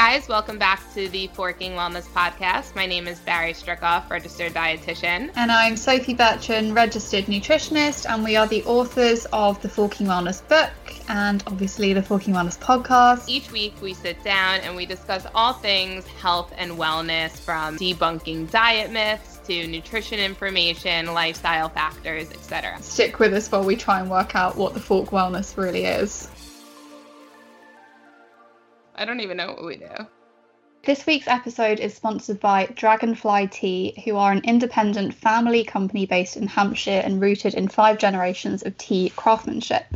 guys. Welcome back to the Forking Wellness Podcast. My name is Barry Strickoff, registered dietitian. And I'm Sophie Bertrand, registered nutritionist, and we are the authors of the Forking Wellness book and obviously the Forking Wellness podcast. Each week we sit down and we discuss all things health and wellness from debunking diet myths to nutrition information, lifestyle factors, etc. Stick with us while we try and work out what the Fork Wellness really is. I don't even know what we do. This week's episode is sponsored by Dragonfly Tea, who are an independent family company based in Hampshire and rooted in five generations of tea craftsmanship.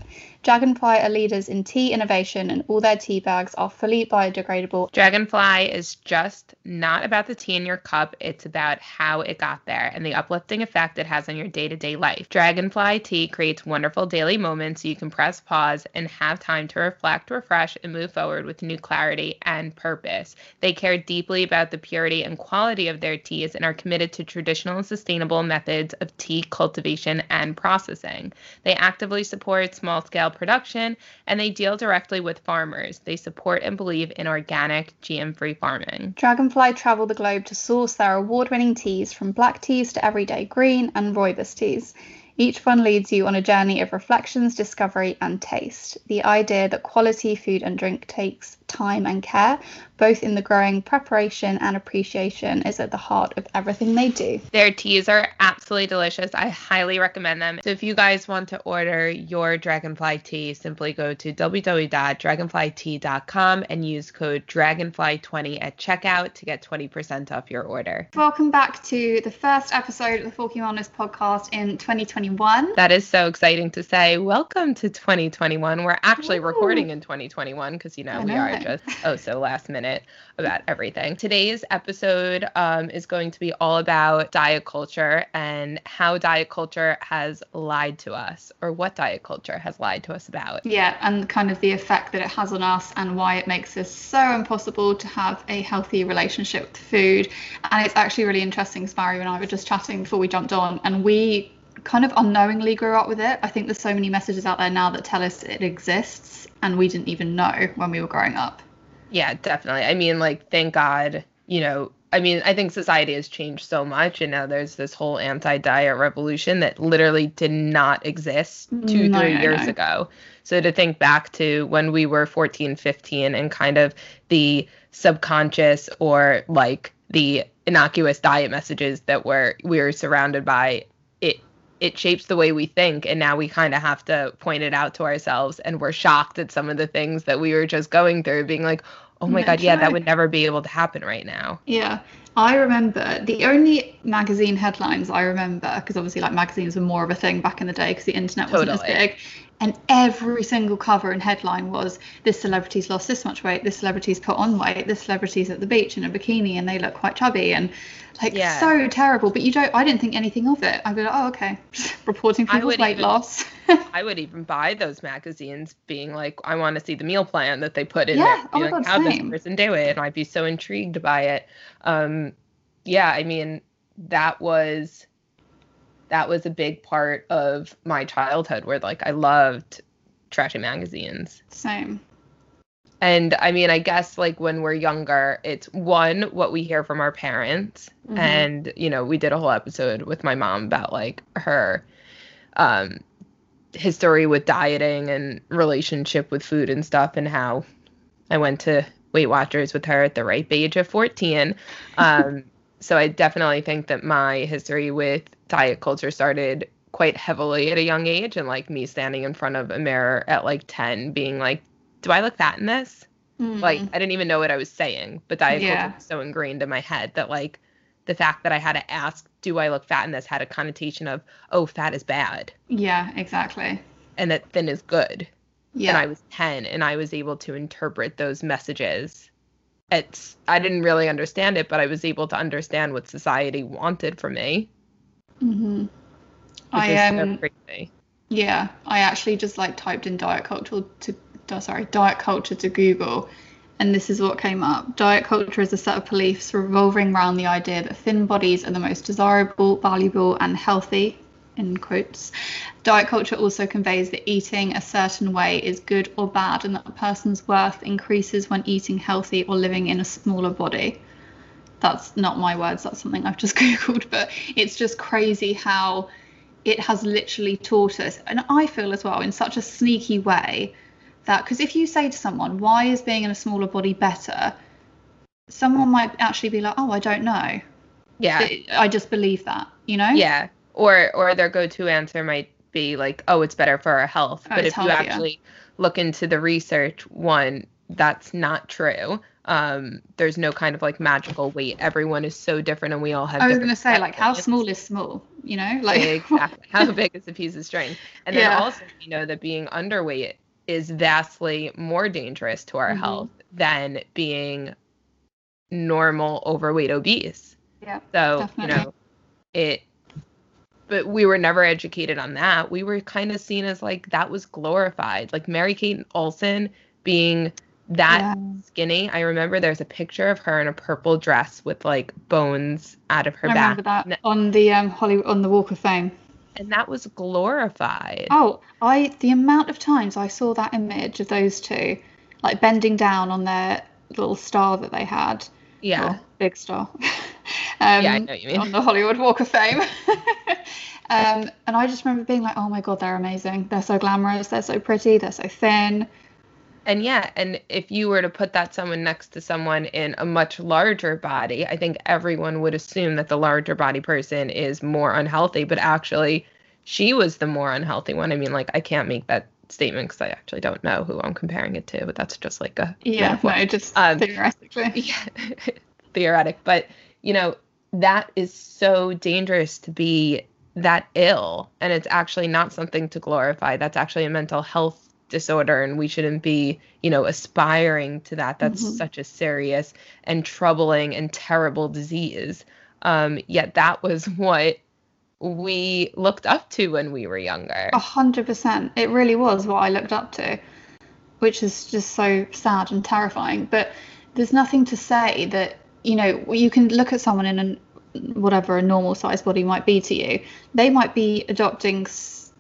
Dragonfly are leaders in tea innovation, and all their tea bags are fully biodegradable. Dragonfly is just not about the tea in your cup, it's about how it got there and the uplifting effect it has on your day to day life. Dragonfly tea creates wonderful daily moments so you can press pause and have time to reflect, refresh, and move forward with new clarity and purpose. They care deeply about the purity and quality of their teas and are committed to traditional and sustainable methods of tea cultivation and processing. They actively support small scale production, and they deal directly with farmers. They support and believe in organic, GM free farming. Dragonfly travel the globe to source their award winning teas from black teas to everyday green and rooibos teas. Each one leads you on a journey of reflections, discovery, and taste. The idea that quality food and drink takes time and care, both in the growing preparation and appreciation, is at the heart of everything they do. Their teas are absolutely delicious. I highly recommend them. So if you guys want to order your Dragonfly tea, simply go to www.dragonflytea.com and use code Dragonfly20 at checkout to get 20% off your order. Welcome back to the first episode of the Forking Wellness podcast in 2021. That is so exciting to say. Welcome to 2021. We're actually Ooh. recording in 2021 because, you know, we are just oh so last minute about everything. Today's episode um, is going to be all about diet culture and how diet culture has lied to us, or what diet culture has lied to us about. Yeah, and kind of the effect that it has on us, and why it makes us so impossible to have a healthy relationship with food. And it's actually really interesting. Sparrow and I were just chatting before we jumped on, and we kind of unknowingly grew up with it. I think there's so many messages out there now that tell us it exists and we didn't even know when we were growing up. Yeah, definitely. I mean, like, thank God, you know, I mean, I think society has changed so much, and now there's this whole anti-diet revolution that literally did not exist two, no, three no, years no. ago. So to think back to when we were 14, 15, and kind of the subconscious or like the innocuous diet messages that were we were surrounded by, it shapes the way we think and now we kind of have to point it out to ourselves and we're shocked at some of the things that we were just going through being like oh my god yeah that would never be able to happen right now. Yeah. I remember the only magazine headlines i remember because obviously like magazines were more of a thing back in the day because the internet wasn't totally. as big and every single cover and headline was this celebrity's lost this much weight this celebrity's put on weight this celebrity's at the beach in a bikini and they look quite chubby and like yeah. so terrible. But you don't i didn't think anything of it. I'd be like oh okay. Reporting people's weight even, loss. I would even buy those magazines being like i want to see the meal plan that they put in yeah, there. Oh like, God, how does this person do it? And i'd be so intrigued by it. Um yeah i mean that was that was a big part of my childhood where like I loved trashy magazines. Same. And I mean, I guess like when we're younger, it's one, what we hear from our parents. Mm-hmm. And, you know, we did a whole episode with my mom about like her um history with dieting and relationship with food and stuff and how I went to Weight Watchers with her at the ripe age of 14. Um so I definitely think that my history with diet culture started quite heavily at a young age and like me standing in front of a mirror at like 10 being like do i look fat in this? Mm-hmm. like i didn't even know what i was saying but diet yeah. culture was so ingrained in my head that like the fact that i had to ask do i look fat in this? had a connotation of oh fat is bad. Yeah exactly. And that thin is good. Yeah. And i was 10 and i was able to interpret those messages. It's I didn't really understand it, but I was able to understand what society wanted from me. Mhm. I am um, so Yeah, I actually just like typed in diet culture to oh, sorry, diet culture to Google and this is what came up. Diet culture is a set of beliefs revolving around the idea that thin bodies are the most desirable, valuable, and healthy. in quotes. Diet culture also conveys that eating a certain way is good or bad, and that a person's worth increases when eating healthy or living in a smaller body. That's not my words, that's something I've just Googled, but it's just crazy how it has literally taught us, and I feel as well, in such a sneaky way, that because if you say to someone, why is being in a smaller body better? Someone might actually be like, oh, I don't know. Yeah. I just believe that, you know? Yeah or or their go-to answer might be like oh it's better for our health oh, but if you actually look into the research one that's not true um there's no kind of like magical weight everyone is so different and we all have i was going to say like how small is small you know like exactly how big is a piece of string and then yeah. also you know that being underweight is vastly more dangerous to our mm-hmm. health than being normal overweight obese yeah so definitely. you know it but we were never educated on that. We were kind of seen as like that was glorified. Like Mary Kate Olsen being that yeah. skinny. I remember there's a picture of her in a purple dress with like bones out of her I back. Remember that on the um Hollywood on the Walk of Fame. And that was glorified. Oh, I the amount of times I saw that image of those two, like bending down on their little star that they had. Yeah. big star. um, yeah, I know you mean. On the Hollywood Walk of Fame. um, and I just remember being like, oh my God, they're amazing. They're so glamorous. They're so pretty. They're so thin. And yeah, and if you were to put that someone next to someone in a much larger body, I think everyone would assume that the larger body person is more unhealthy, but actually she was the more unhealthy one. I mean, like I can't make that statement because I actually don't know who I'm comparing it to, but that's just like a yeah, no, just um, theoretically. Yeah, theoretic, but you know, that is so dangerous to be that ill. And it's actually not something to glorify. That's actually a mental health disorder. And we shouldn't be, you know, aspiring to that. That's mm-hmm. such a serious and troubling and terrible disease. Um, yet that was what we looked up to when we were younger. A hundred percent. It really was what I looked up to, which is just so sad and terrifying. But there's nothing to say that you know, you can look at someone in a whatever a normal sized body might be to you. They might be adopting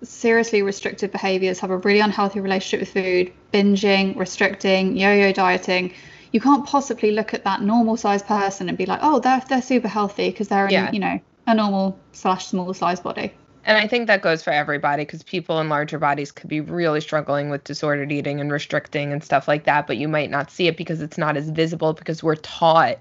seriously restrictive behaviors, have a really unhealthy relationship with food, binging, restricting, yo-yo dieting. You can't possibly look at that normal sized person and be like, oh, they're they're super healthy because they're in, yeah. you know, a normal slash small size body. And I think that goes for everybody because people in larger bodies could be really struggling with disordered eating and restricting and stuff like that, but you might not see it because it's not as visible because we're taught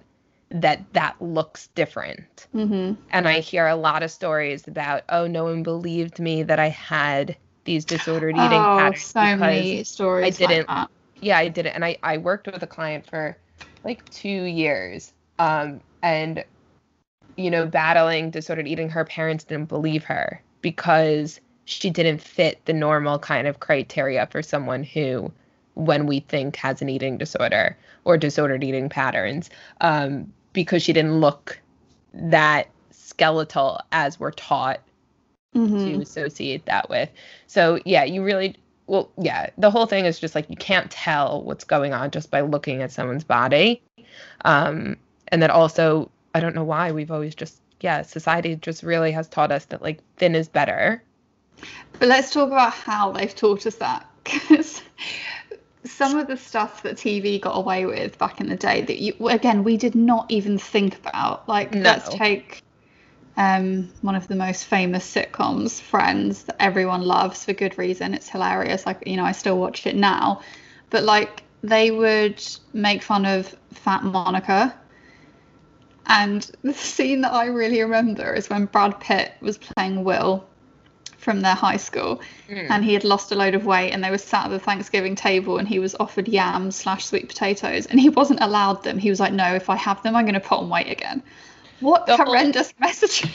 that that looks different. Mm-hmm. And I hear a lot of stories about, oh, no one believed me that I had these disordered eating oh, patterns. So many stories. I didn't. Like yeah, I did it. And I, I worked with a client for like two years. Um, and, you know, battling disordered eating, her parents didn't believe her because she didn't fit the normal kind of criteria for someone who when we think has an eating disorder or disordered eating patterns. Um, because she didn't look that skeletal as we're taught mm-hmm. to associate that with. So yeah, you really well yeah, the whole thing is just like you can't tell what's going on just by looking at someone's body. Um and that also I don't know why we've always just yeah, society just really has taught us that like thin is better. But let's talk about how they've taught us that because some of the stuff that TV got away with back in the day that you again we did not even think about. Like no. let's take um, one of the most famous sitcoms, Friends, that everyone loves for good reason. It's hilarious. Like you know, I still watch it now, but like they would make fun of Fat Monica. And the scene that I really remember is when Brad Pitt was playing Will from their high school mm. and he had lost a load of weight and they were sat at the Thanksgiving table and he was offered yams slash sweet potatoes and he wasn't allowed them. He was like, no, if I have them, I'm going to put on weight again. What the horrendous whole... messaging.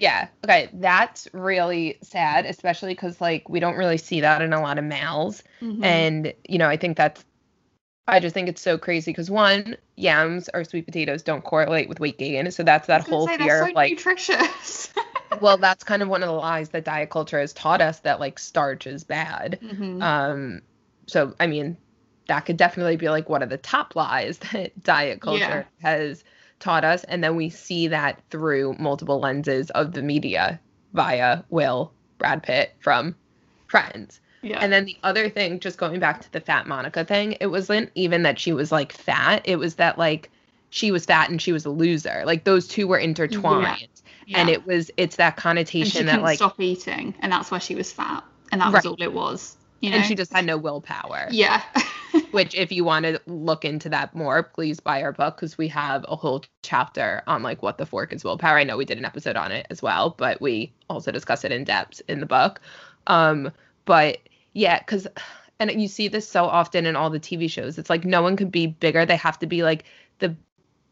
Yeah. Okay. That's really sad, especially because like we don't really see that in a lot of males. Mm-hmm. And, you know, I think that's I just think it's so crazy because one, yams or sweet potatoes don't correlate with weight gain. So that's that whole fear so of like nutritious. well, that's kind of one of the lies that diet culture has taught us that like starch is bad. Mm-hmm. Um, so I mean, that could definitely be like one of the top lies that diet culture yeah. has taught us, and then we see that through multiple lenses of the media via Will Brad Pitt from Friends. Yeah. And then the other thing, just going back to the fat Monica thing, it wasn't even that she was like fat. It was that like she was fat and she was a loser. Like those two were intertwined. Yeah. Yeah. And it was it's that connotation that like stop eating and that's why she was fat. And that was right. all it was. You know? And she just had no willpower. Yeah. which if you want to look into that more, please buy our book because we have a whole chapter on like what the fork is willpower. I know we did an episode on it as well, but we also discuss it in depth in the book. Um, but yeah, because and you see this so often in all the TV shows. It's like no one could be bigger. They have to be like the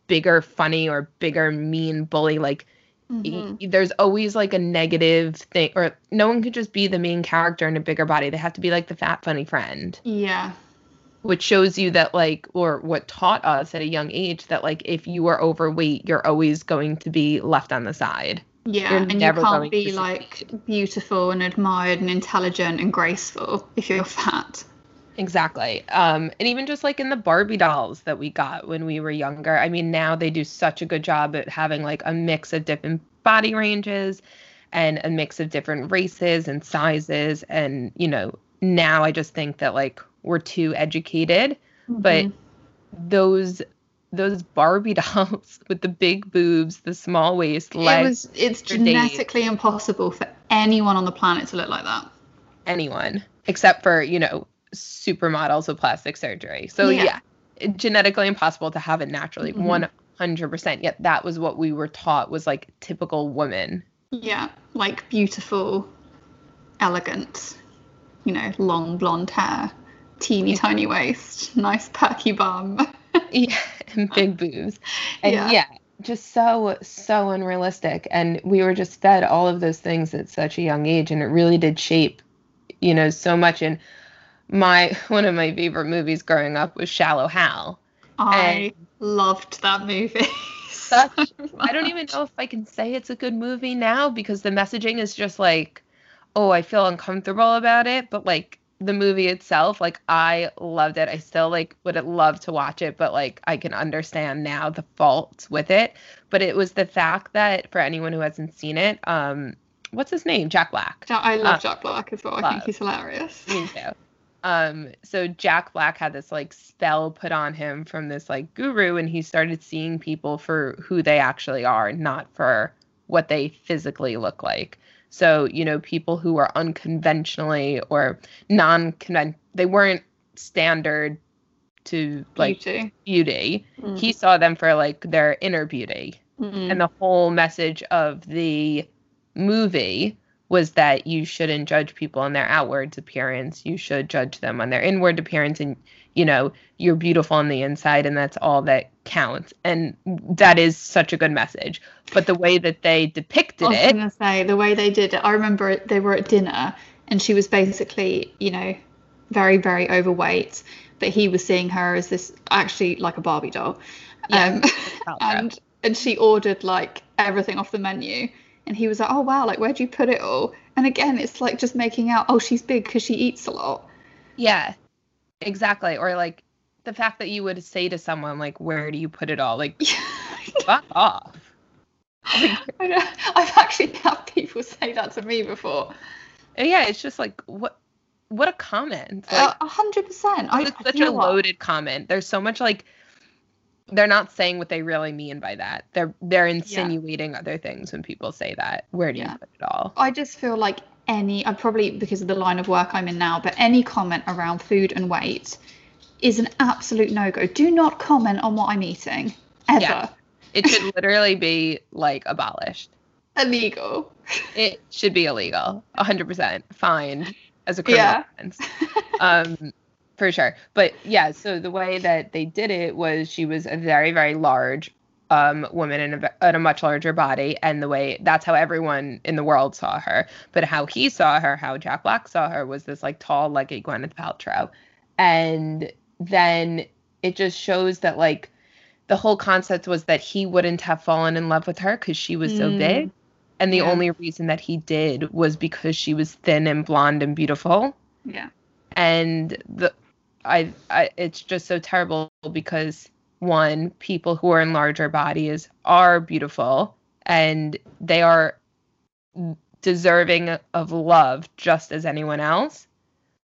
bigger funny or bigger mean bully. Like mm-hmm. y- there's always like a negative thing, or no one could just be the main character in a bigger body. They have to be like the fat funny friend. Yeah. Which shows you that like, or what taught us at a young age that like if you are overweight, you're always going to be left on the side. Yeah, you're and you can't be like beautiful and admired and intelligent and graceful if you're fat. Exactly. Um, and even just like in the Barbie dolls that we got when we were younger. I mean, now they do such a good job at having like a mix of different body ranges and a mix of different races and sizes. And, you know, now I just think that like we're too educated. Mm-hmm. But those those Barbie dolls with the big boobs, the small waist, legs. It was, it's genetically days. impossible for anyone on the planet to look like that. Anyone, except for you know supermodels with plastic surgery. So yeah, yeah genetically impossible to have it naturally, mm-hmm. one hundred percent. Yet that was what we were taught was like typical women. Yeah, like beautiful, elegant, you know, long blonde hair, teeny tiny waist, nice perky bum. yeah, and big boobs. And yeah. yeah, just so so unrealistic. And we were just fed all of those things at such a young age, and it really did shape, you know, so much. And my one of my favorite movies growing up was Shallow Hal. I and loved that movie. such I don't even know if I can say it's a good movie now because the messaging is just like, oh, I feel uncomfortable about it, but like the movie itself, like I loved it. I still like would love to watch it, but like I can understand now the faults with it. But it was the fact that for anyone who hasn't seen it, um, what's his name? Jack Black. I love uh, Jack Black as well. I think he's hilarious. Me too. Um, so Jack Black had this like spell put on him from this like guru, and he started seeing people for who they actually are, not for what they physically look like. So, you know, people who were unconventionally or non convent they weren't standard to like beauty. beauty. Mm. He saw them for like their inner beauty. Mm. And the whole message of the movie was that you shouldn't judge people on their outward appearance. You should judge them on their inward appearance and you know, you're beautiful on the inside and that's all that counts. And that is such a good message. But the way that they depicted it. I was going to say, the way they did it, I remember they were at dinner and she was basically, you know, very, very overweight. But he was seeing her as this actually like a Barbie doll. Yeah, um, and and she ordered like everything off the menu and he was like oh wow like where'd you put it all and again it's like just making out oh she's big because she eats a lot yeah Exactly. Or like the fact that you would say to someone like, "Where do you put it all?" Like, fuck off. Like, I've actually had people say that to me before. Yeah, it's just like what what a comment. A hundred percent. It's such a loaded comment. There's so much like they're not saying what they really mean by that. They're they're insinuating yeah. other things when people say that. Where do yeah. you put it all? I just feel like any, I probably because of the line of work I'm in now, but any comment around food and weight is an absolute no go. Do not comment on what I'm eating ever. Yeah. It should literally be like abolished. Illegal. It should be illegal. 100% fined as a criminal yeah. offense. Um, for sure. But yeah, so the way that they did it was she was a very, very large um, woman in a, in a much larger body, and the way that's how everyone in the world saw her. But how he saw her, how Jack Black saw her, was this like tall, leggy Gwyneth Paltrow, and then it just shows that like the whole concept was that he wouldn't have fallen in love with her because she was mm. so big, and the yeah. only reason that he did was because she was thin and blonde and beautiful. Yeah, and the I, I it's just so terrible because one, people who are in larger bodies are beautiful and they are deserving of love just as anyone else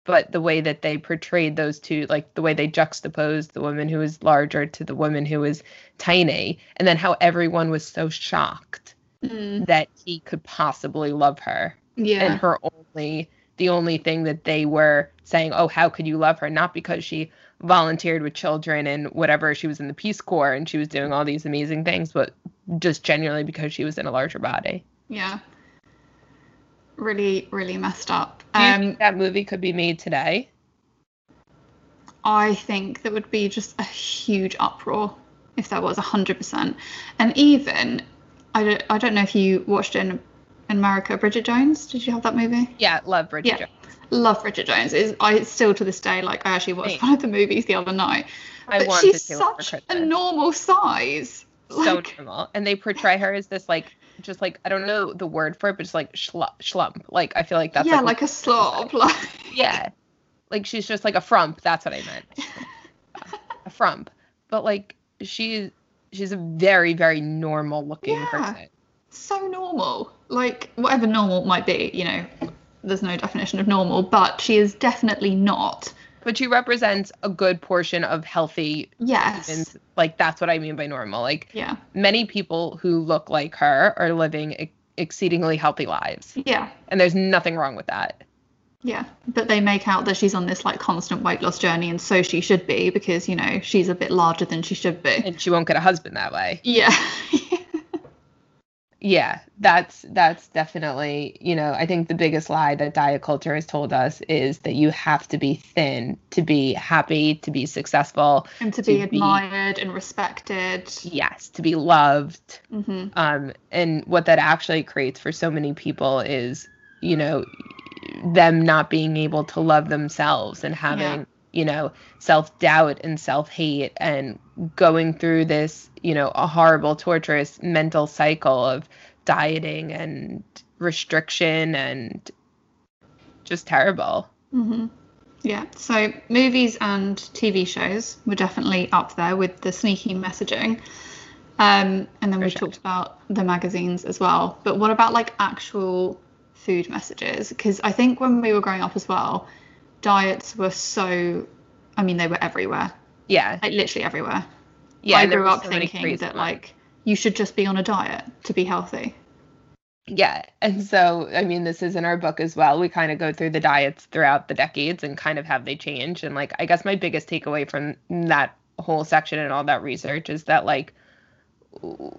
but the way that they portrayed those two like the way they juxtaposed the woman who was larger to the woman who was tiny and then how everyone was so shocked Mm. that he could possibly love her Yeah. and her only the only thing that they were saying oh how could you love her not because she volunteered with children and whatever she was in the peace corps and she was doing all these amazing things but just genuinely because she was in a larger body yeah. Really, really messed up. Um, that movie could be made today I think there would be just a huge uproar if that was 100%. And even, I don't, I don't know if you watched it in, in America, Bridget Jones. Did you have that movie? yeah love bridget Yeah. Jones. Love Bridget Jones. Is I still to this day like I actually watched Same. one of the movies the other night. i but she's such a normal size. so Like, normal and they portray her as this like just like i don't know the word for it but just like schlump, schlump. like i feel like that's yeah, like, like a slob. Like yeah like she's just like a frump that's what i meant a frump but like she's she's a very very normal looking Yeah. person so normal. Like whatever normal might be, you know, there's no definition of normal, but she is definitely not. but she represents a good portion of healthy Yes. humans like that's what i mean by normal like Yeah. many people who look like her are living ex- exceedingly healthy lives Yeah. and there's nothing wrong with that Yeah. But they make out that she's on this like constant weight loss journey and so she should be because, you know, she's a bit larger than she should be. and she won't get a husband that way Yeah. yeah that's that's definitely you know i think the biggest lie that diet culture has told us is that you have to be thin to be happy to be successful and to To be be- admired and respected. yes to be loved. Hmm um and what that actually creates for so many people is you know them not being able to love themselves and having you know self-doubt and self-hate and going through this you know a horrible torturous mental cycle of dieting and restriction and just terrible hmm Yeah. So movies and TV shows were definitely up there with the sneaky messaging. Um, and then For we sure. talked about the magazines as well. But what about like actual food messages? Because I think when we were growing up as well, diets were so, I mean, they were everywhere, yeah like literally everywhere. yeah I grew up so thinking that like you should just be on a diet to be healthy. Yeah. And so, I mean, this is in our book as well. We kind of go through the diets throughout the decades and kind of have they changed. And like, I guess my biggest takeaway from that whole section and all that research is that like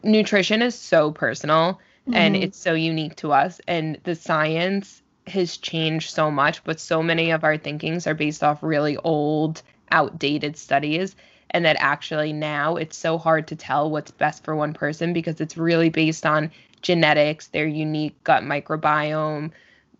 nutrition is so personal and Mhm. it's so unique to us. And the science has changed so much, but so many of our thinkings are based off really old, outdated studies. And that actually now it's so hard to tell what's best for one person because it's really based on genetics, their unique gut microbiome,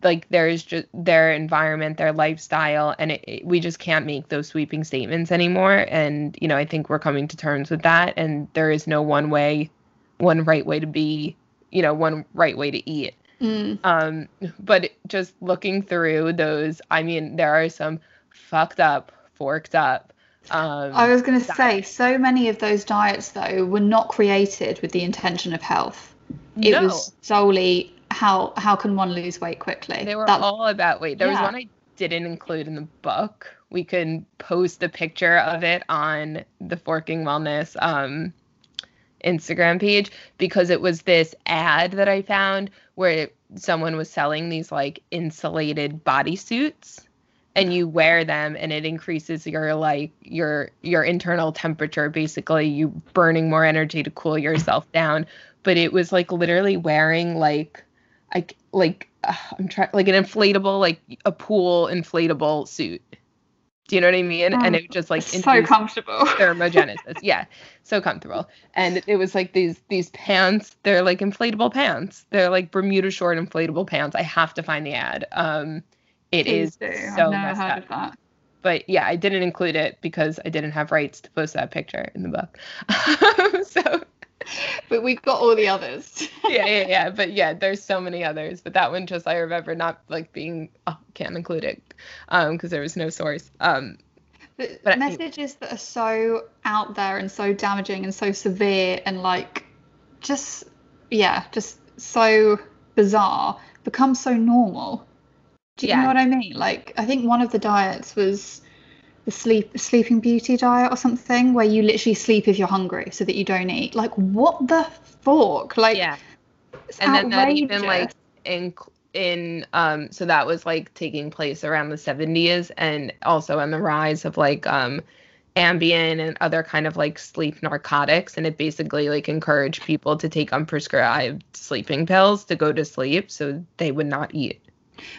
like there's just their environment, their lifestyle, and it, it- we just can't make those sweeping statements anymore. And you know, I think we're coming to terms with that. And there is no one way, one right way to be, you know, one right way to eat. Mm. Um, but just looking through those, I mean, there are some fucked up, forked up. Um, I was going to say, so many of those diets, though, were not created with the intention of health. It no. was solely how how can one lose weight quickly. They were That's- all about weight. There was one I didn't include in the book. We can post a picture of it on the Forking Wellness um, Instagram page because it was this ad that I found where someone was selling these like insulated bodysuits and you wear them and it increases your like your your internal temperature basically you burning more energy to cool yourself down but it was like literally wearing like I like uh, I'm trying like an inflatable like a pool inflatable suit. Do you know what I mean? Oh, and it just like so comfortable. thermogenesis. yeah, so comfortable. And it was like these these pants. They're like inflatable pants. They're like Bermuda short inflatable pants. I have to find the ad. Um, it is Please do. so messed up. that. But yeah, I didn't include it because I didn't have rights to post that picture in the book. so But we've got all the others. yeah, yeah, yeah. But yeah, there's so many others. But that one just I remember not like being oh, can't include it um because there was no source. Um The But I- messages that are so out there and so damaging and so severe and like just yeah, just so bizarre become so normal. Do you yeah. know what I mean? Like, I think one of the diets was the sleep sleeping beauty diet or something where you literally sleep if you're hungry so that you don't eat. Like, what the fuck? Like, yeah. And outrageous. then that even like in in um so that was like taking place around the 70s and also on the rise of like um Ambien and other kind of like sleep narcotics and it basically like encouraged people to take unprescribed sleeping pills to go to sleep so they would not eat.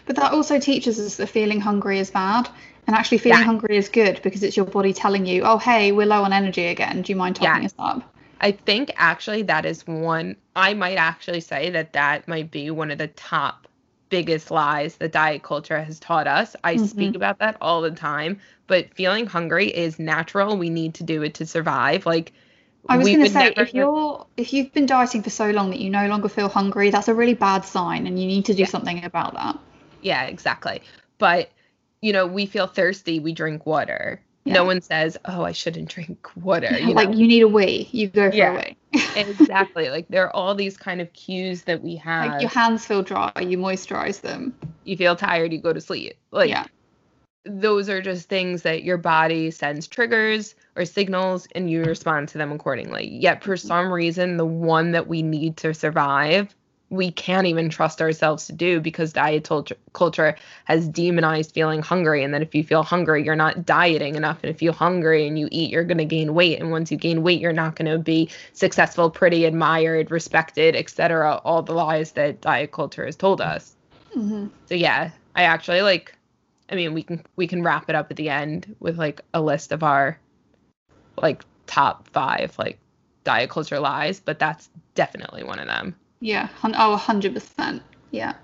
But that also teaches us that feeling hungry is bad and actually feeling yeah. hungry is good because it's your body telling you, "Oh, hey, we're low on energy again. Do you mind topping yeah. us up?" I think actually that is one I might actually say that that might be one of the top biggest lies the diet culture has taught us. I mm-hmm. speak about that all the time, but feeling hungry is natural. We need to do it to survive. Like I was going to say, if you're if you've been dieting for so long that you no longer feel hungry, that's a really bad sign, and you need to do yeah. something about that. Yeah, exactly. But you know, we feel thirsty, we drink water. Yeah. No one says, "Oh, I shouldn't drink water." You like know? you need a way, you go for yeah. a wee. exactly. Like there are all these kind of cues that we have. Like your hands feel dry, you moisturize them. You feel tired, you go to sleep. Like yeah. those are just things that your body sends triggers or signals and you respond to them accordingly. Yet for some reason the one that we need to survive we can't even trust ourselves to do because diet culture has demonized feeling hungry. And that if you feel hungry you're not dieting enough. And if you're hungry and you eat you're going to gain weight. And once you gain weight you're not going to be successful pretty admired respected etc all the lies that diet culture has told us. Mm-hmm. so yeah i actually like i mean we can we can wrap it up at the end with like a list of our like top five like diet culture lies but that's definitely one of them yeah. Oh, 100%. Yeah.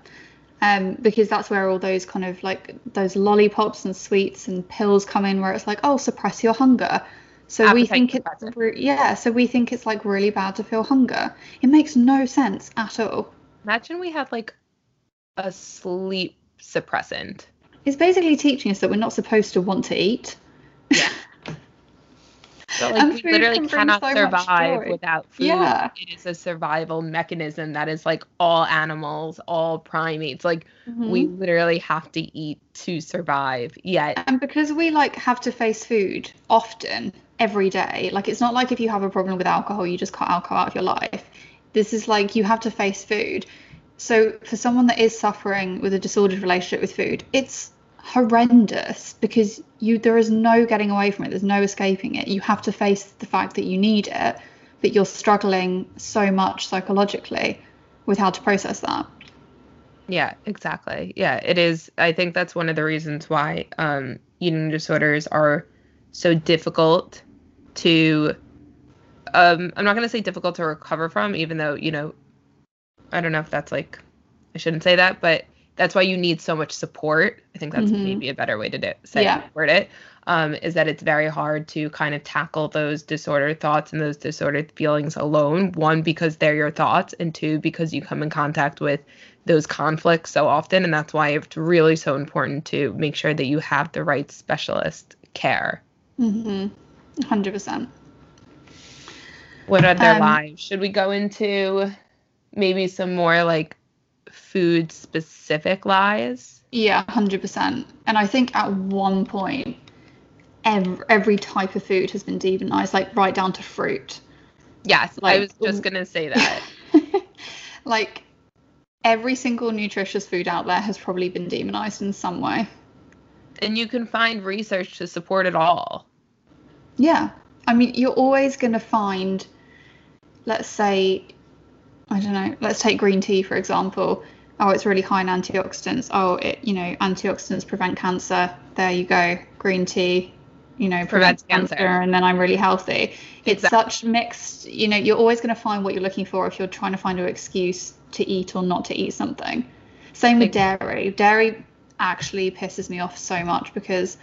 Um, because that's where all those kind of like those lollipops and sweets and pills come in, where it's like, oh, suppress your hunger. So Appetite we think it's re- yeah. So we think it's like really bad to feel hunger. It makes no sense at all. Imagine we had like a sleep suppressant. It's basically teaching us that we're not supposed to want to eat. Yeah. But like we literally cannot so survive without food. Yeah. It is a survival mechanism that is like all animals, all primates. Like mm-hmm. we literally have to eat to survive. Yet And because we like have to face food often every day, like it's not like if you have a problem with alcohol, you just cut alcohol out of your life. This is like you have to face food. So for someone that is suffering with a disordered relationship with food, it's horrendous because you there is no getting away from it. There's no escaping it. You have to face the fact that you need it but you're struggling so much psychologically with how to process that. Yeah exactly. Yeah it is. I think that's one of the reasons why um, eating disorders are so difficult to um, i'm not going to say difficult to recover from even though you know i don't know if that's like i shouldn't say that but that's why you need so much support. I think that's mm-hmm. maybe a better way to do, say yeah. word it. Um, is that it's very hard to kind of tackle those disordered thoughts and those disordered feelings alone. One, because they're your thoughts, and two, because you come in contact with those conflicts so often. And that's why it's really so important to make sure that you have the right specialist care. Mm-hmm. 100%. What other um, lives? Should we go into maybe some more like food specific lies. Yeah, 100%. And I think at one point, every, every type of food has been demonized, like right down to fruit. Yes, like, I was just going to say that. like every single nutritious food out there has probably been demonized in some way. And you can find research to support it all. Yeah. I mean, you're always going to find, let's say, I don't know, let's take green tea, for example oh, it's really high in antioxidants. Oh, it, you know, antioxidants prevent cancer. There you go. Green tea, you know, prevents, cancer. cancer. and then I'm really healthy. It's exactly. such mixed, you know, you're always going to find what you're looking for if you're trying to find an excuse to eat or not to eat something. Same with dairy. Dairy actually pisses me off so much because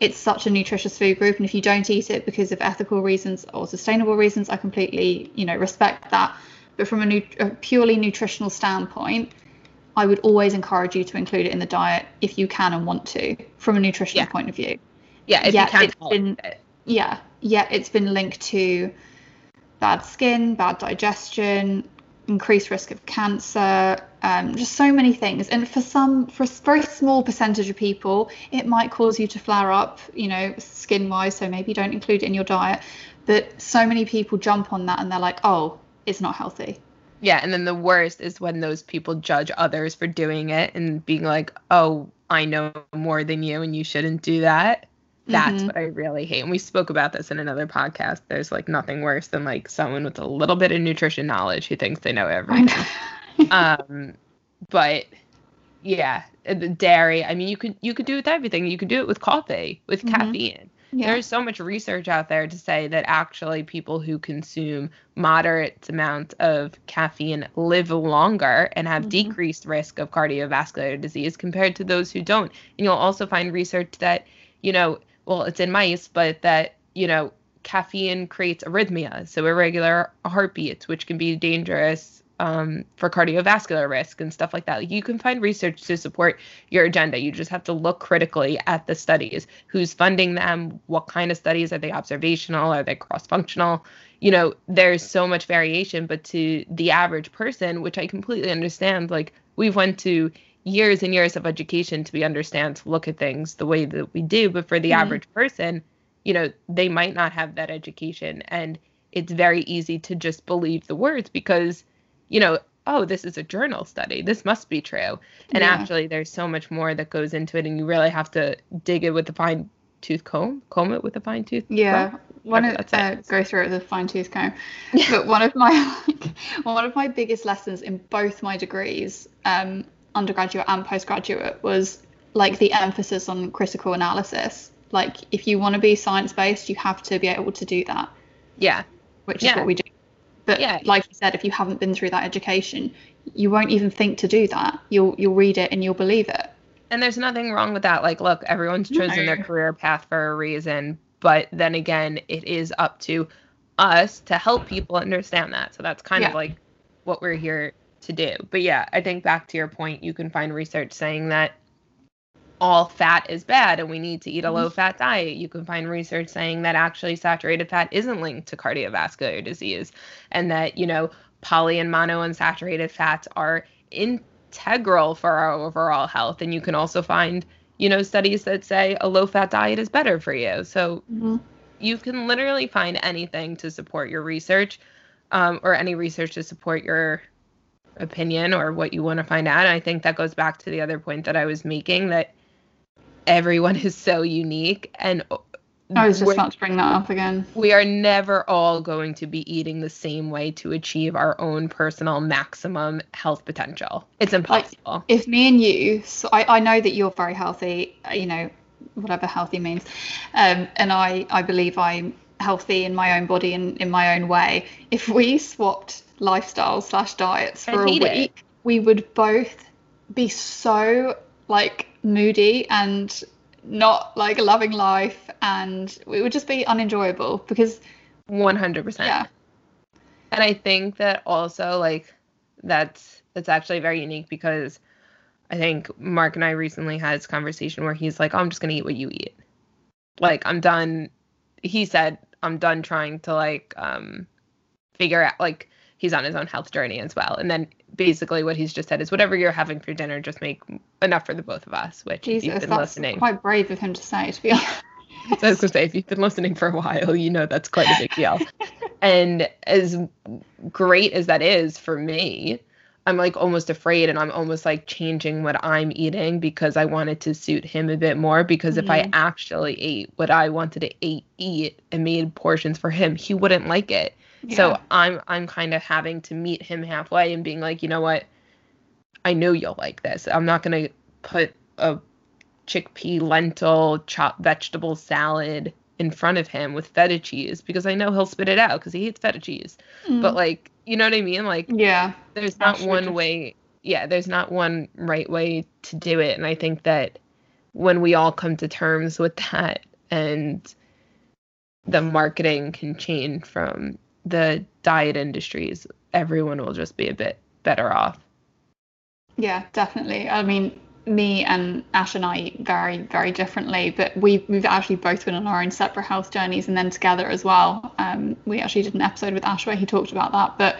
it's such a nutritious food group and if you don't eat it because of ethical reasons or sustainable reasons, I completely, you know, respect that. But from a, nu- a purely nutritional standpoint, I would always encourage you to include it in the diet if you can and want to, from a nutritional yeah. point of view. Yeah, if yet you can. Been, it. Yeah, yeah, it's been linked to bad skin, bad digestion, increased risk of cancer, um, just so many things. And for some, for a very small percentage of people, it might cause you to flare up, you know, skin wise. So maybe don't include it in your diet. But so many people jump on that and they're like, oh, it's not healthy. Yeah. And then the worst is when those people judge others for doing it and being like, oh, I know more than you and you shouldn't do that. That's mm-hmm. what I really hate. And we spoke about this in another podcast. There's like nothing worse than like someone with a little bit of nutrition knowledge who thinks they know everything. um, but yeah, the dairy. I mean, you could you could do it with everything. You could do it with coffee, with mm-hmm. caffeine. Yeah. There's so much research out there to say that actually people who consume moderate amounts of caffeine live longer and have mm-hmm. decreased risk of cardiovascular disease compared to those who don't. And you'll also find research that, you know, well, it's in mice, but that, you know, caffeine creates arrhythmia, so irregular heartbeats, which can be dangerous um, for cardiovascular risk and stuff like that. You can find research to support your agenda. You just have to look critically at the studies. Who's funding them? What kind of studies? Are they observational? Are they cross functional? You know, there's so much variation, but to the average person, which I completely understand, like we've went to years and years of education to be understand to look at things the way that we do. But for the mm-hmm. average person, you know, they might not have that education. And it's very easy to just believe the words because you know, oh, this is a journal study. This must be true. And yeah. actually, there's so much more that goes into it, and you really have to dig it with a fine tooth comb, comb it with a fine tooth. Yeah, comb. one of uh, go through it with a fine tooth comb. but one of my like, one of my biggest lessons in both my degrees, um, undergraduate and postgraduate, was like the emphasis on critical analysis. Like, if you want to be science based, you have to be able to do that. Yeah. Which is yeah. what we do but yeah. like you said, if you haven't been through that education, you won't even think to do that. You'll you'll read it and you'll believe it. And there's nothing wrong with that. Like, look, everyone's chosen no. their career path for a reason. But then again, it is up to us to help people understand that. So that's kind yeah. of like what we're here to do. But yeah, I think back to your point, you can find research saying that all fat is bad and we need to eat a low mm-hmm. fat diet. You can find research saying that actually saturated fat isn't linked to cardiovascular disease and that, you know, poly and monounsaturated fats are integral for our overall health. And you can also find, you know, studies that say a low fat diet is better for you. So mm-hmm. you can literally find anything to support your research um, or any research to support your opinion or what you want to find out. And I think that goes back to the other point that I was making that everyone is so unique and I was just about to bring that up again. We are never all going to be eating the same way to achieve our own personal maximum health potential. It's impossible. Like, if me and you, so I, I know that you're very healthy, you know, whatever healthy means, um, and I, I believe I'm healthy in my own body and in my own way. If we swapped lifestyle slash diets for a week, it. we would both be so like moody and not like a loving life and it would just be unenjoyable because 100% yeah. And i think that also like that's that's actually very unique because i think mark and i recently had this conversation where he's like oh, i'm just gonna eat what you eat. Like i'm done. He said i'm done trying to like um figure out like he's on his own health journey as well. And then basically what he's just said is whatever you're having for dinner, just make enough for the both of us. Which Jesus, you've been that's listening. quite brave of him to say, to be honest. so I was gonna say, if you've been listening for a while, you know that's quite a big deal. and as great as that is for me, I'm like almost afraid and I'm almost like changing what I'm eating because I wanted to suit him a bit more. Because mm-hmm. if I mm-hmm. actually ate what I wanted to eat, eat and made portions for him, he wouldn't like it. So I'm I'm kind of having to meet him halfway and being like, you know what? I know you'll like this. I'm not gonna put a chickpea lentil chopped vegetable salad in front of him with feta cheese because I know he'll spit it out because he hates feta cheese. Mm. But like, you know what I mean? Like, yeah, there's not one way. Yeah, there's not one right way to do it, and I think that when we all come to terms with that and the marketing can change from the diet industries, everyone will just be a bit better off. Yeah, definitely. I mean, me and Ash and I eat very, very differently, but we, we've actually both been on our own separate health journeys and then together as well. Um, we actually did an episode with Ash where he talked about that. But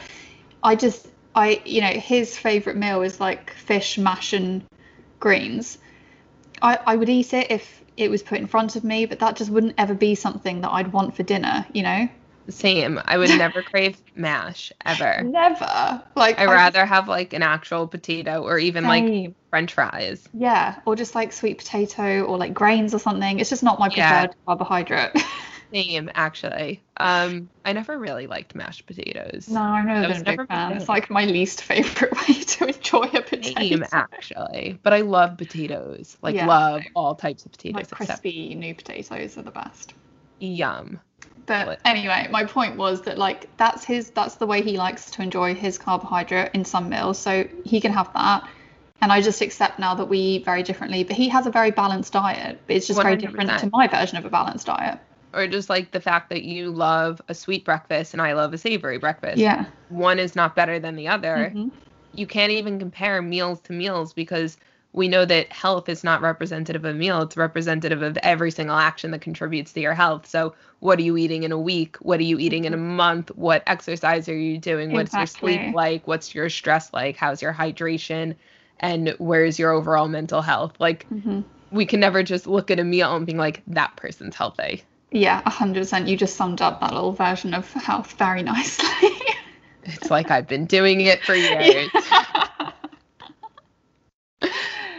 I just, I, you know, his favorite meal is like fish, mash, and greens. I, I would eat it if it was put in front of me, but that just wouldn't ever be something that I'd want for dinner, you know? Same. I would never crave mash ever. Never. Like I rather have like an actual potato or even same. like French fries. Yeah, or just like sweet potato or like grains or something. It's just not my preferred yeah. carbohydrate. Same, actually. Um, I never really liked mashed potatoes. No, I know I never fan. It's like my least favorite way to enjoy a potato. Same, actually. But I love potatoes. Like yeah, love all types of potatoes. Like crispy except... new potatoes are the best. Yum. But anyway, my point was that like that's his that's the way he likes to enjoy his carbohydrate in some meals. So he can have that. And I just accept now that we eat very differently. But he has a very balanced diet. But it's just 100%. very different to my version of a balanced diet or just like the fact that you love a sweet breakfast and I love a savory breakfast. Yeah. One is not better than the other. Mm-hmm. You can't even compare meals to meals because we know that health is not representative of a meal, it's representative of every single action that contributes to your health. So, what are you eating in a week? What are you eating in a mm-hmm. month? What exercise are you doing? What's exactly. your sleep like? What's your stress like? How's your hydration? And where's your overall mental health? Like, mm-hmm. we can never just look at a meal and be like, that person's healthy. Yeah, 100%. You just summed up that little version of health very nicely. it's like I've been doing it for years.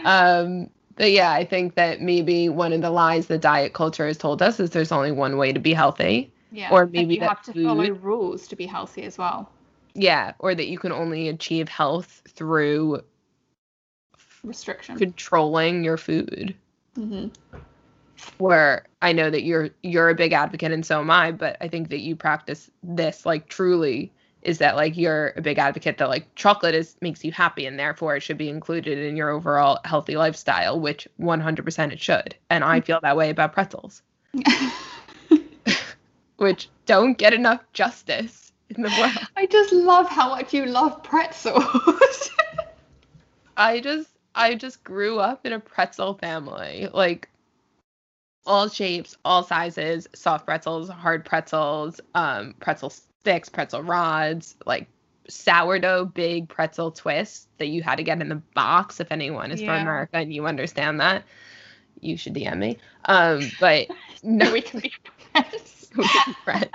Um, but yeah, I think that maybe one of the lies the diet culture has told us is there's only one way to be healthy. Yeah. Or maybe you have to food, follow rules to be healthy as well. Yeah, or that you can only achieve health through restriction, controlling your food. Mm-hmm where I know that you're you're a big advocate and so am I, but I think that you practice this like truly is that like you're a big advocate that like chocolate is makes you happy and therefore it should be included in your overall healthy lifestyle, which 100% it should. And I feel that way about pretzels. which don't get enough justice in the world. I just love how much you love pretzels. I just I just grew up in a pretzel family. Like all shapes, all sizes, soft pretzels, hard pretzels, um, pretzel sticks, pretzel rods, like sourdough big pretzel twists that you had to get in the box if anyone is yeah. from America and you understand that. You should DM me. Um, but no, we can be friends. we can be friends.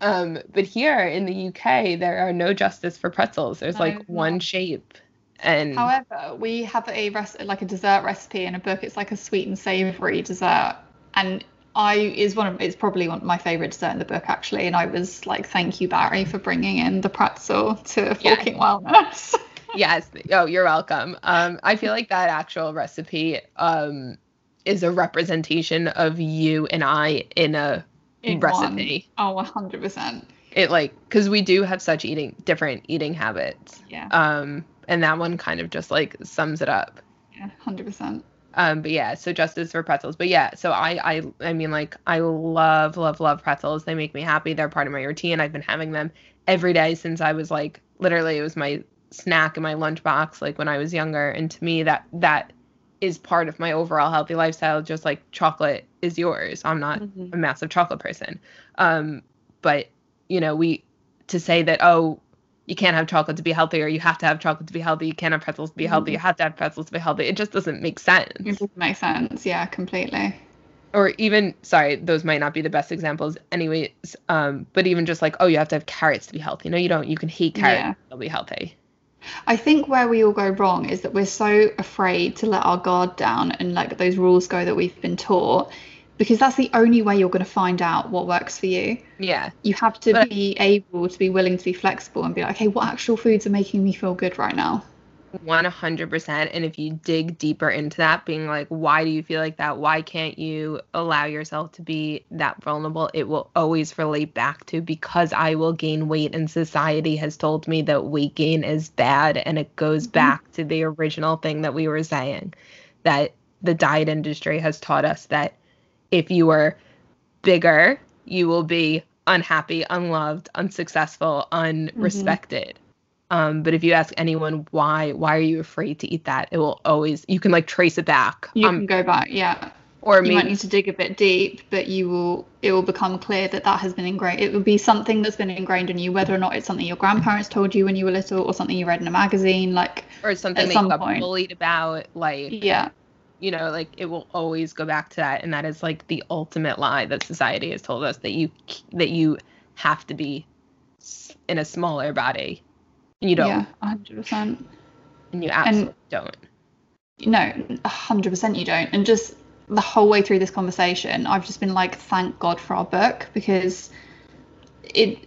Um, but here in the UK, there are no justice for pretzels. There's no, like one shape and however, we have a rest like a dessert recipe in a book. It's like a sweet and savory dessert, and I is one of it's probably one of my favorite dessert in the book actually. And I was like, thank you Barry for bringing in the pretzel to Forking yes. Wellness. yes. Oh, you're welcome. Um, I feel like that actual recipe um is a representation of you and I in a in recipe. One. Oh, 100%. It like because we do have such eating different eating habits. Yeah. Um and that one kind of just like sums it up. Yeah, hundred percent. Um, but yeah, so justice for pretzels. But yeah, so I, I, I mean, like I love, love, love pretzels. They make me happy. They're part of my routine. I've been having them every day since I was like, literally, it was my snack in my lunchbox, like when I was younger. And to me, that that is part of my overall healthy lifestyle. Just like chocolate is yours. I'm not mm-hmm. a massive chocolate person. Um, but you know, we to say that oh you can't have chocolate to be healthy or you have to have chocolate to be healthy. You can't have pretzels to be healthy. You mm-hmm. have to have pretzels to be healthy. It just doesn't make sense. It doesn't make sense. Yeah completely. Or even sorry those might not be the best examples anyways um but even just like oh you have to have carrots to be healthy. No you don't. You can hate carrots yeah. they'll be healthy. I think where we all go wrong is that we're so afraid to let our guard down and like those rules go that we've been taught because that's the only way you're going to find out what works for you. Yeah. You have to but, be able to be willing to be flexible and be like, okay, what actual foods are making me feel good right now? 100%. And if you dig deeper into that, being like, why do you feel like that? Why can't you allow yourself to be that vulnerable? It will always relate back to because I will gain weight and society has told me that weight gain is bad. And it goes mm-hmm. back to the original thing that we were saying that the diet industry has taught us that if you are bigger, you will be unhappy, unloved, unsuccessful, unrespected. Mm-hmm. Um, but if you ask anyone why, why are you afraid to eat that? It will always you can like trace it back. You um, can go back, yeah. or you might need to dig a bit deep but you will it will become clear that that has been ingrained it will be something that's been ingrained in you whether or not it's something your grandparents told you when you were little or something you read in a magazine like or something at that some you got point. bullied about like yeah you know like it will always go back to that and that is like the ultimate lie that society has told us that you that you have to be in a smaller body. And you don't. Yeah 100% and you absolutely don't. No 100% you don't. And just the whole way through this conversation i've just been like thank god for our book because it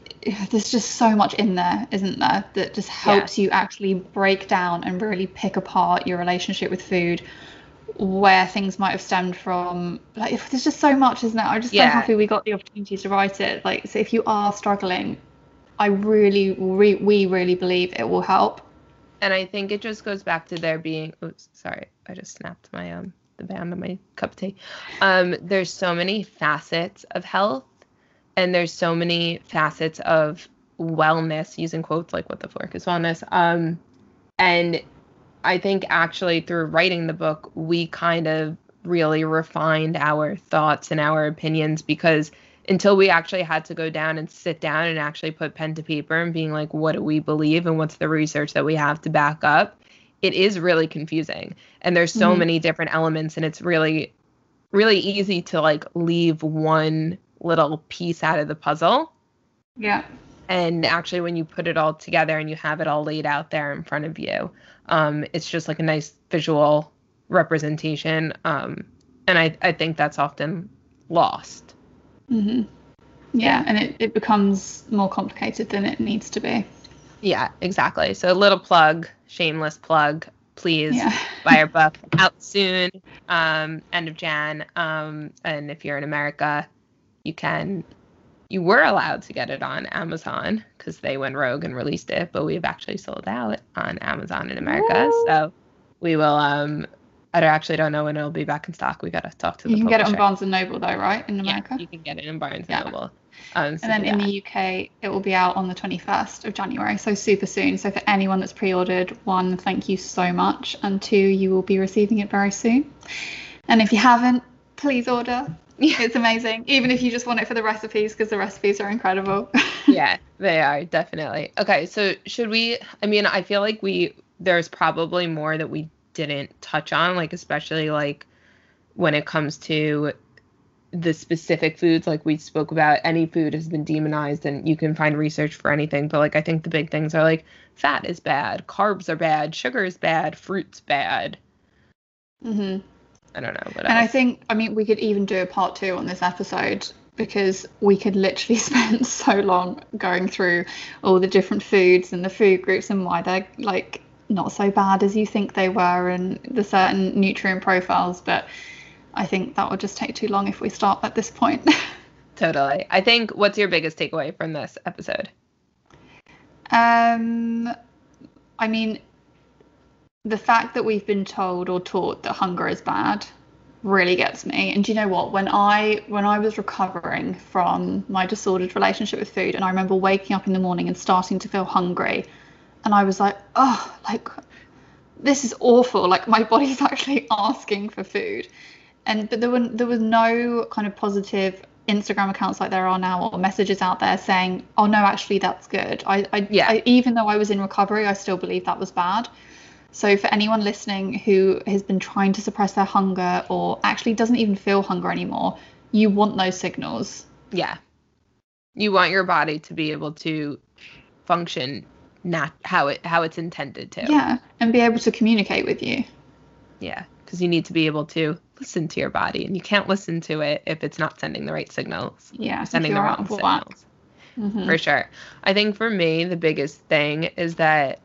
there's just so much in there isn't there that just helps you actually break down and really pick apart your relationship with food where things might have stemmed from. Like if there's just so much isn't it? i'm just Yeah. so happy we got the opportunity to write it. Like so if you are struggling i really re- we really believe it will help. And i think it just goes back to there being oops sorry i just snapped my um the band on my cup of tea. Um there's so many facets of health and there's so many facets of wellness using quotes like what the fork is wellness um and i think actually through writing the book we kind of really refined our thoughts and our opinions because until we actually had to go down and sit down and actually put pen to paper and being like what do we believe and what's the research that we have to back up it is really confusing. And there's so Mhm. many different elements and it's really really easy to like leave one little piece out of the puzzle. Yeah. And actually when you put it all together and you have it all laid out there in front of you um, it's just like a nice visual representation um, and I, I think that's often lost hmm Yeah, and it, it becomes more complicated than it needs to be. yeah exactly so a little plug shameless plug please Yeah. buy our book out soon um, end of jan um, and if you're in america you can you were allowed to get it on amazon because they went rogue and released it but we've actually sold out on amazon in america so we will um i actually don't know when it'll be back in stock we got to talk to the You can get it on publisher. Barnes and Noble though, right? In America. yeah, you can get it in barnes Yeah. and noble um, so and then in that. the UK, it will be out on the 21st of January, so super soon. So for anyone that's pre-ordered, one, thank you so much, and two, you will be receiving it very soon. And if you haven't, please order. Yeah. It's amazing. Even if you just want it for the recipes, because the recipes are incredible. yeah, they are definitely. Okay, so should we I mean, I feel like we there's probably more that we didn't touch on, like especially like when it comes to the specific foods like we spoke about any food has been demonized and you can find research for anything but like i think the big things are like fat is bad carbs are bad sugar is bad fruit's bad hmm i don't know what And I think, I mean, we could even do a part two on this episode because we could literally spend so long going through all the different foods and the food groups and why they're like not so bad as you think they were and the certain nutrient profiles. But I think that would just take too long if we start at this point. totally i think what's your biggest takeaway from this episode Um, I mean, the fact that we've been told or taught that hunger is bad really gets me. And do you know what? When I when I was recovering from my disordered relationship with food, and I remember waking up in the morning and starting to feel hungry, and I was like, oh, like this is awful. Like my body's actually asking for food. And but there were there was no kind of positive Instagram accounts like there are now or messages out there saying, oh no, actually that's good. I, I, Yeah. I even though I was in recovery, I still believe that was bad. So for anyone listening who has been trying to suppress their hunger or actually doesn't even feel hunger anymore, you want those signals. yeah you want your body to be able to function not how it how it's intended to Yeah, and be able to communicate with you. yeah because you need to be able to listen to your body and you can't listen to it if it's not sending the right signals Yeah, sending the wrong out of whack. signals Mhm. for sure i think for me the biggest thing is that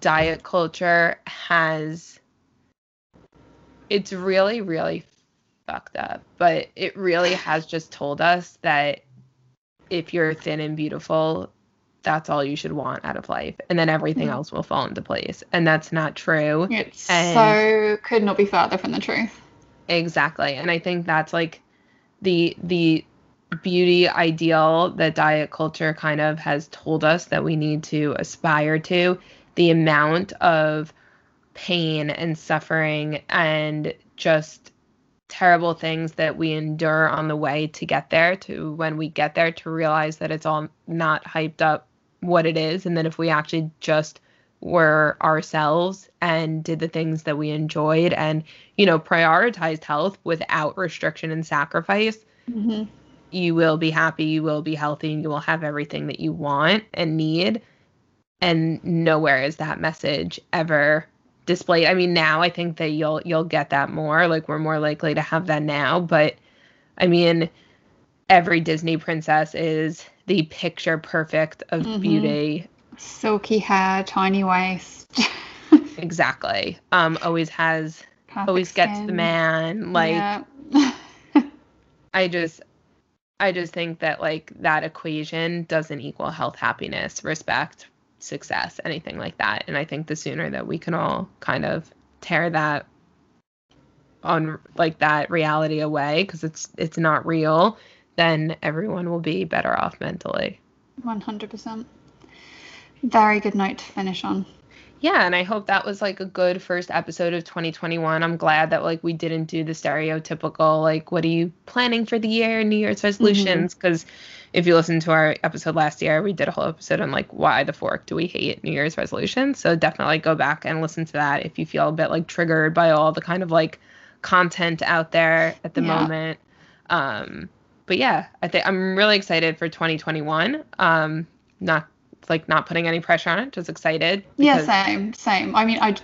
diet culture has it's really really fucked up but it really has just told us that if you're thin and beautiful that's all you should want out of life and then everything Mhm. else will fall into place and that's not true It's And- so could not be further from the truth. Exactly. And I think that's like the the beauty ideal that diet culture kind of has told us that we need to aspire to. The amount of pain and suffering and just terrible things that we endure on the way to get there to when we get there to realize that it's all not hyped up what it is and that if we actually just were ourselves and did the things that we enjoyed and you know prioritized health without restriction and sacrifice mm-hmm. you will be happy you will be healthy and you will have everything that you want and need and nowhere is that message ever displayed. I mean, now I think that you'll you'll get that more. Like we're more likely to have that now, but I mean, every Disney princess is the picture perfect of mm-hmm. beauty. Silky hair, tiny waist. exactly. Um always has perfect always skin. gets the man like yeah. I just I just think that like that equation doesn't equal health, happiness, respect, success, anything like that. And I think the sooner that we can all kind of tear that on like that reality away because it's it's not real, then everyone will be better off mentally. 100%. Very good note to finish on yeah and i hope that was like a good first episode of 2021 i'm glad that like we didn't do the stereotypical like what are you planning for the year new year's resolutions? Because mm-hmm. if you listen to our episode last year we did a whole episode on like why the fork do we hate new year's resolutions? So definitely go back and listen to that if you feel a bit like triggered by all the kind of like content out there at the yeah. moment. Um but yeah i think i'm really excited for 2021 um not like not putting any pressure on it, just excited. Yeah, same, same. I mean, I,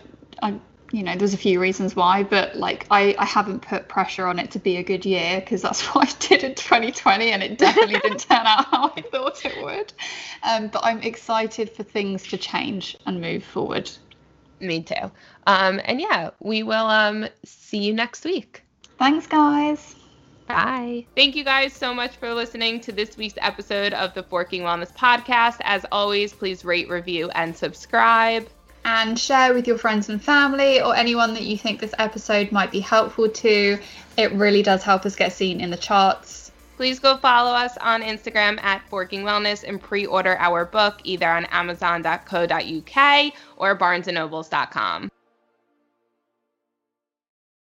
I, you know, there's a few reasons why, but like I, I haven't put pressure on it to be a good year because that's what I did in 2020, and it definitely didn't turn out how I thought it would. Um, but I'm excited for things to change and move forward. Me too. Um, and yeah, we will um see you next week. Thanks, guys. Bye. Thank you guys so much for listening to this week's episode of the Forking Wellness Podcast. As always, please rate, review, and subscribe. And share with your friends and family or anyone that you think this episode might be helpful to. It really does help us get seen in the charts. Please go follow us on Instagram at Forking Wellness and pre order our book either on Amazon.co.uk or BarnesandNobles.com.